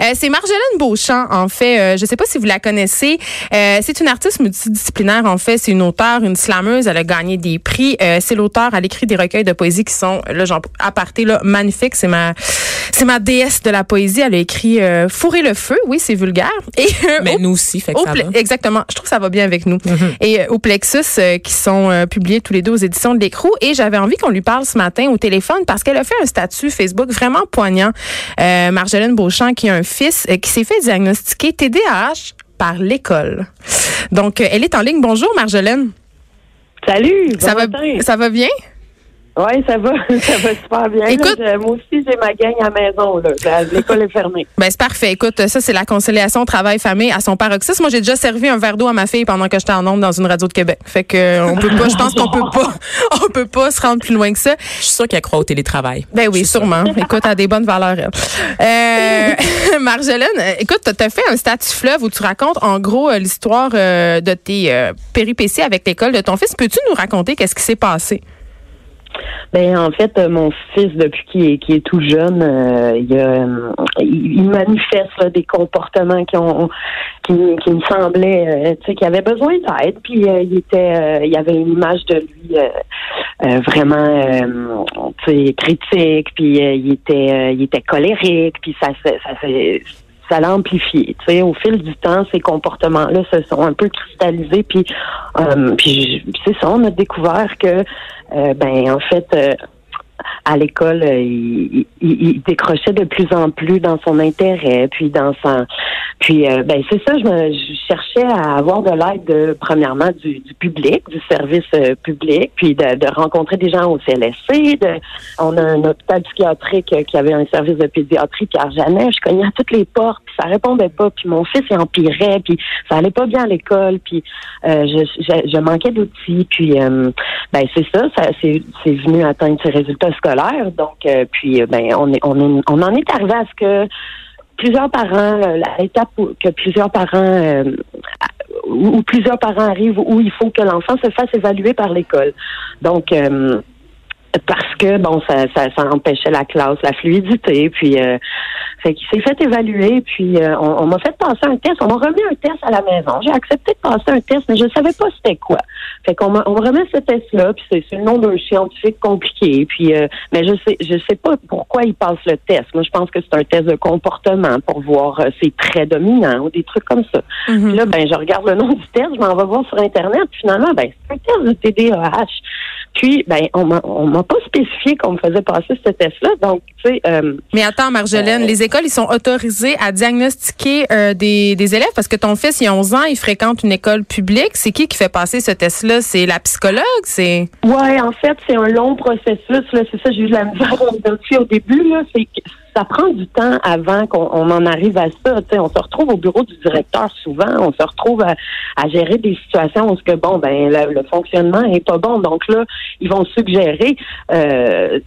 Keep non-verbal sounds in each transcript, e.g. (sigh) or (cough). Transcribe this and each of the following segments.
Euh, c'est Marjolaine Beauchamp, en fait. Euh, je ne sais pas si vous la connaissez. Euh, c'est une artiste multidisciplinaire, en fait. C'est une auteure, une slameuse. Elle a gagné des prix. c'est l'auteur. Elle écrit des recueils de poésie qui sont, là, genre, aparté, là, magnifiques. C'est ma, c'est ma déesse de la poésie. Elle a écrit Fourrer le feu. Oui, c'est vulgaire. (laughs) Et, Mais nous aussi, fait que ça va. Exactement. Je trouve que ça va bien avec nous. Mm-hmm. Et au Plexus, qui sont publiés tous les deux aux éditions de l'Écrou. Et j'avais envie qu'on lui parle ce matin au téléphone parce qu'elle a fait un statut Facebook vraiment poignant. Marjolaine Beauchamp, qui a un fils euh, qui s'est fait diagnostiquer TDAH par l'école. Donc, euh, elle est en ligne. Bonjour, Marjolaine. Salut. Ça va, ça va bien? Oui, ça va, (laughs) ça va super bien. Écoute, moi aussi, j'ai ma gang à la maison. L'école est fermée. Ben, c'est parfait. Écoute, ça, c'est la conciliation travail-famille à son paroxysme. Moi, j'ai déjà servi un verre d'eau à ma fille pendant que j'étais en onde dans une radio de Québec. Fait que on peut pas, je pense qu'on peut pas, (laughs) on peut pas se rendre plus loin que ça. Je suis sûre qu'elle croit au télétravail. Ben oui, sûrement. écoute, elle a des bonnes valeurs. Euh, (laughs) Marjolaine, écoute, tu as fait un statut fleuve où tu racontes en gros euh, l'histoire euh, de tes euh, péripéties avec l'école de ton fils. Peux-tu nous raconter qu'est-ce qui s'est passé? Ben en fait, euh, mon fils depuis qu'il est, est tout jeune, euh, il, euh, il, manifeste des comportements qui ont qui, me semblaient, tu sais, qu'il avait besoin d'aide. Puis il était, il avait une image de lui vraiment, tu sais, critique. Puis il était, il était colérique. Puis ça, ça, ça ça l'a amplifié. Tu sais, au fil du temps, ces comportements-là se sont un peu cristallisés. Puis, euh, puis c'est ça, on a découvert que, euh, ben, en fait, euh, à l'école, euh, il, il, décrochait de plus en plus dans son intérêt, puis dans son, puis euh, ben c'est ça, je, me, cherchais à avoir de l'aide premièrement du, du, public, du service euh, public, puis de, de, rencontrer des gens au CLSC. De, on a un hôpital psychiatrique qui avait un service de pédiatrie car jamais je cognais à toutes les portes, puis ça répondait pas, puis mon fils il empirait, puis ça allait pas bien à l'école, puis je, je, je, manquais d'outils, puis ben c'est ça, ça c'est venu atteindre ses résultats scolaires donc, euh, puis, euh, ben, on, est, on, on en est arrivé à ce que plusieurs parents, l'étape que plusieurs parents euh, où plusieurs parents arrivent où il faut que l'enfant se fasse évaluer par l'école. Donc parce que bon ça, ça, ça empêchait la classe la fluidité puis fait qu'il s'est fait évaluer, puis euh, on, m'a fait passer un test. On m'a remis un test à la maison. J'ai accepté de passer un test, mais je ne savais pas c'était quoi. Fait qu'on on me remet ce test-là, puis c'est, le nom d'un scientifique compliqué. Puis, euh, mais je sais, je sais pas pourquoi il passe le test. Moi, je pense que c'est un test de comportement pour voir euh, ses traits dominants ou des trucs comme ça. Mm-hmm. Puis là, ben, je regarde le nom du test, je m'en vais voir sur Internet, puis finalement, ben, c'est un test de TDAH. Puis, ben, on m'a, on m'a pas spécifié qu'on me faisait passer ce test-là. Donc, tu sais. Euh, Mais attends, Marjolaine, euh, les écoles, ils sont autorisés à diagnostiquer euh, des, des élèves? Parce que ton fils, il a 11 ans, il fréquente une école publique. C'est qui qui fait passer ce test-là? C'est la psychologue? C'est. Ouais, en fait, c'est un long processus. Là. C'est ça, j'ai eu de la misère au début. Là. C'est ça prend du temps avant qu'on en arrive à ça. on se retrouve au bureau du directeur souvent, on se retrouve à, gérer des situations où ce que bon ben le, fonctionnement est pas bon. Donc là, ils vont suggérer euh,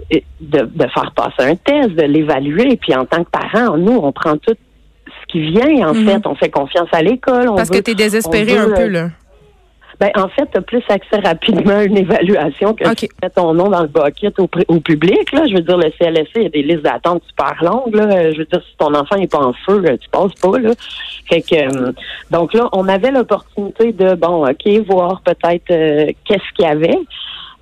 de, faire passer un test, de l'évaluer. Puis en tant que parent, nous, on prend tout ce qui vient. En mhm. fait, on fait confiance à l'école. Parce que tu es désespéré un peu là. Ben, en fait, tu as plus accès rapidement à une évaluation que tu mets ton nom dans le bucket au, au, public. Là. Je veux dire, le CLSC, il y a des listes d'attente super longues. Là. Je veux dire, si ton enfant n'est pas en feu, tu passes pas. Là. Fait que, euh, donc là, on avait l'opportunité de, bon, OK, voir peut-être euh, qu'est-ce qu'il y avait.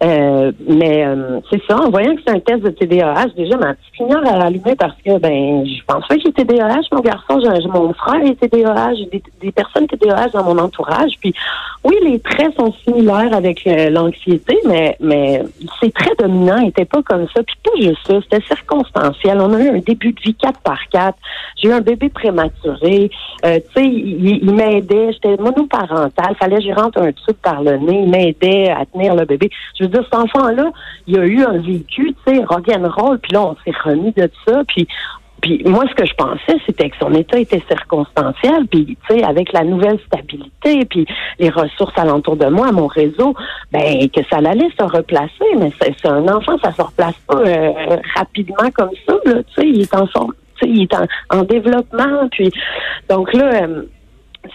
Euh, mais euh, c'est ça, en voyant que c'est un test de TDAH, déjà ma petite lumière a allumé parce que ben je pense pas que j'ai TDAH, mon garçon, j'ai, mon frère est TDAH, j'ai des, personnes TDAH dans mon entourage. Puis oui, les traits sont similaires avec euh, l'anxiété, mais mais ces traits dominants n'étaient pas comme ça. Puis pas juste ça, c'était circonstanciel. On a eu un début de vie 4 par 4. J'ai eu un bébé prématuré. tu sais, il, il m'aidait, j'étais monoparental, fallait que je rentre un tube par le nez, il m'aidait à tenir le bébé. Dire, cet enfant-là, il a eu un vécu, tu sais, rock'n'roll, puis là, on s'est remis de ça, puis puis moi, ce que je pensais, c'était que son état était circonstanciel, puis tu sais, avec la nouvelle stabilité, puis les ressources alentour de moi, mon réseau, ben que ça allait se replacer. Mais c'est un enfant, ça se replace pas euh, rapidement comme ça. tu sais, il est en forme, il est en, développement. Puis donc là, euh,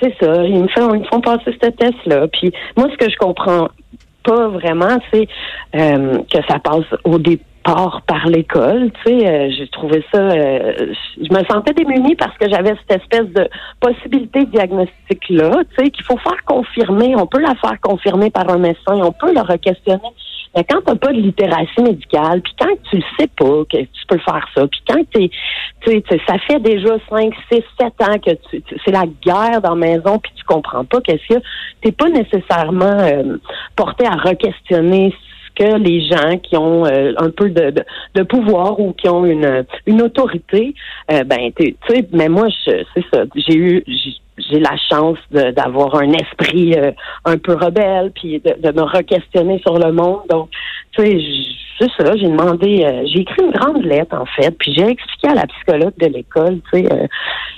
c'est ça. Ils me font, ils me font passer ce test-là. Puis moi, ce que je comprends pas vraiment, c'est euh, que ça passe au départ part par l'école. Tu sais, euh, j'ai trouvé ça. Euh, je me sentais démunie parce que j'avais cette espèce de possibilité de diagnostic là. Tu sais, qu'il faut faire confirmer. On peut la faire confirmer par un médecin. On peut le re-questionner. Mais quand tu n'as pas de littératie médicale, puis quand tu le sais pas que tu peux faire ça, puis quand t'es, tu sais, ça fait déjà 5, 6, 7 ans que tu, c'est la guerre dans la maison, puis tu comprends pas qu'est-ce a, t'es pas nécessairement euh, porté à re-questionner que les gens qui ont euh, un peu de, de, pouvoir ou qui ont une, une autorité, euh, ben, tu sais, mais moi, c'est ça, j'ai eu, j'ai la chance d'avoir un esprit euh, un peu rebelle, puis de, de me re-questionner sur le monde. Donc, tu sais, c'est ça, j'ai demandé, euh, j'ai écrit une grande lettre en fait, puis j'ai expliqué à la psychologue de l'école, tu sais, euh,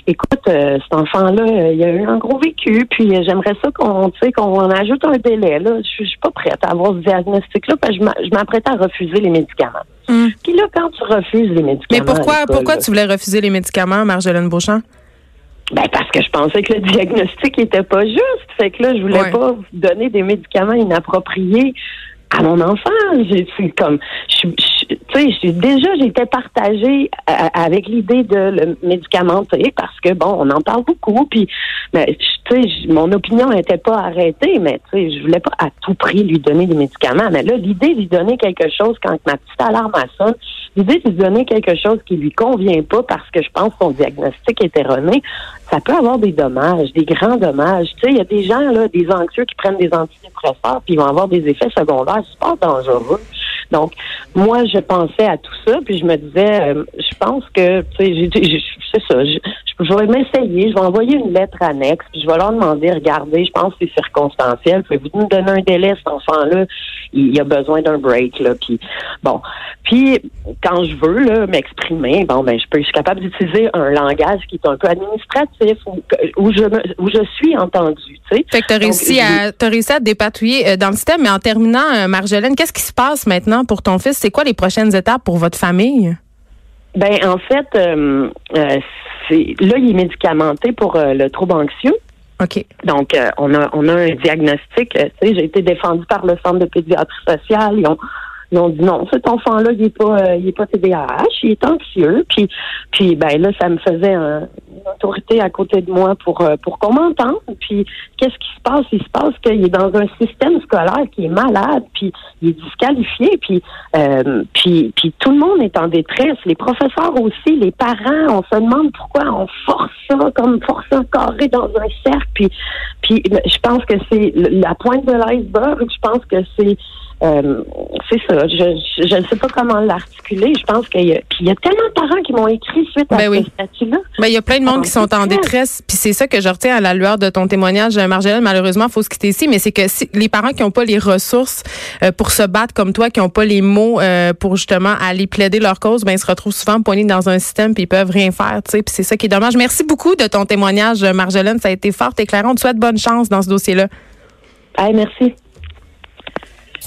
écoute, cet enfant-là, il a eu un gros vécu, puis j'aimerais ça qu'on, tu sais, qu'on ajoute un délai. Là, je suis pas prête à avoir ce diagnostic-là, parce que je m'apprêtais à refuser les médicaments. Hum. Puis là, quand tu refuses les médicaments, mais pourquoi, pourquoi tu voulais refuser les médicaments, Marjolaine Beauchamp? Ben parce que je pensais que le (laughs) diagnostic était pas juste. Fait que là, je voulais pas donner des médicaments inappropriés à mon enfant. J'ai comme je, tu sais, déjà j'étais partagée euh, avec l'idée de le médicamenter parce que bon, on en parle beaucoup. Puis, tu sais, mon opinion n'était pas arrêtée, mais tu sais, je voulais pas à tout prix lui donner des médicaments. Mais là, l'idée de lui donner quelque chose quand ma petite alarme sonne, l'idée de lui donner quelque chose qui lui convient pas parce que je pense que son diagnostic est erroné, ça peut avoir des dommages, des grands dommages. Tu sais, il y a des gens là, des anxieux qui prennent des antidépresseurs puis ils vont avoir des effets secondaires super dangereux. Donc, moi, je pensais à tout ça, puis je me disais, euh, je pense que, tu sais, c'est ça, je, je vais m'essayer, je vais envoyer une lettre annexe, puis je vais leur demander, regardez, je pense que c'est circonstanciel, pouvez-vous nous donner un délai, cet enfant-là, il, a besoin d'un break, là, puis bon. Puis, quand je veux, là, m'exprimer, bon, ben, je peux, je suis capable d'utiliser un langage qui est un peu administratif, où, où je, où je suis entendue, tu sais. Fait que t'as réussi à, t'as réussi à te dépatouiller euh, dans le système, mais en terminant, euh, Marjolaine, qu'est-ce qui se passe maintenant pour ton fils? C'est quoi les prochaines étapes pour votre famille? Ben, en fait, euh, euh, c'est là, il est médicamenté pour euh, le trouble anxieux. OK. Donc, on a on a un diagnostic. tu sais, j'ai été défendue par le centre de pédiatrie sociale. Ils ont ils ont dit non, cet enfant-là, il est pas, il est pas TDAH, il est anxieux. Puis, puis ben là, ça me faisait un, une autorité à côté de moi pour pour qu'on m'entende. Puis, qu'est-ce qui se passe? Il se passe qu'il est dans un système scolaire qui est malade, puis il est disqualifié, puis euh, puis puis tout le monde est en détresse. Les professeurs aussi, les parents. On se demande pourquoi on force ça comme force un carré dans un cercle. Puis puis je pense que c'est la pointe de l'iceberg. Je pense que c'est euh, c'est ça. Je, je ne sais pas comment l'articuler. Je pense qu'il y, a, y a tellement de parents qui m'ont écrit suite à ben ce statut-là. Ben, il y a plein de monde qui sont en détresse. Puis c'est ça que je retiens à la lueur de ton témoignage, Marjolaine. Malheureusement, il faut se quitter ici, mais c'est que si, les parents qui n'ont pas les ressources euh, pour se battre comme toi, qui n'ont pas les mots euh, pour justement aller plaider leur cause, ben ils se retrouvent souvent poignés dans un système puis ils peuvent rien faire. Puis c'est ça qui est dommage. Merci beaucoup de ton témoignage, Marjolaine. Ça a été fort éclairant. On te souhaite bonne chance dans ce dossier-là. merci.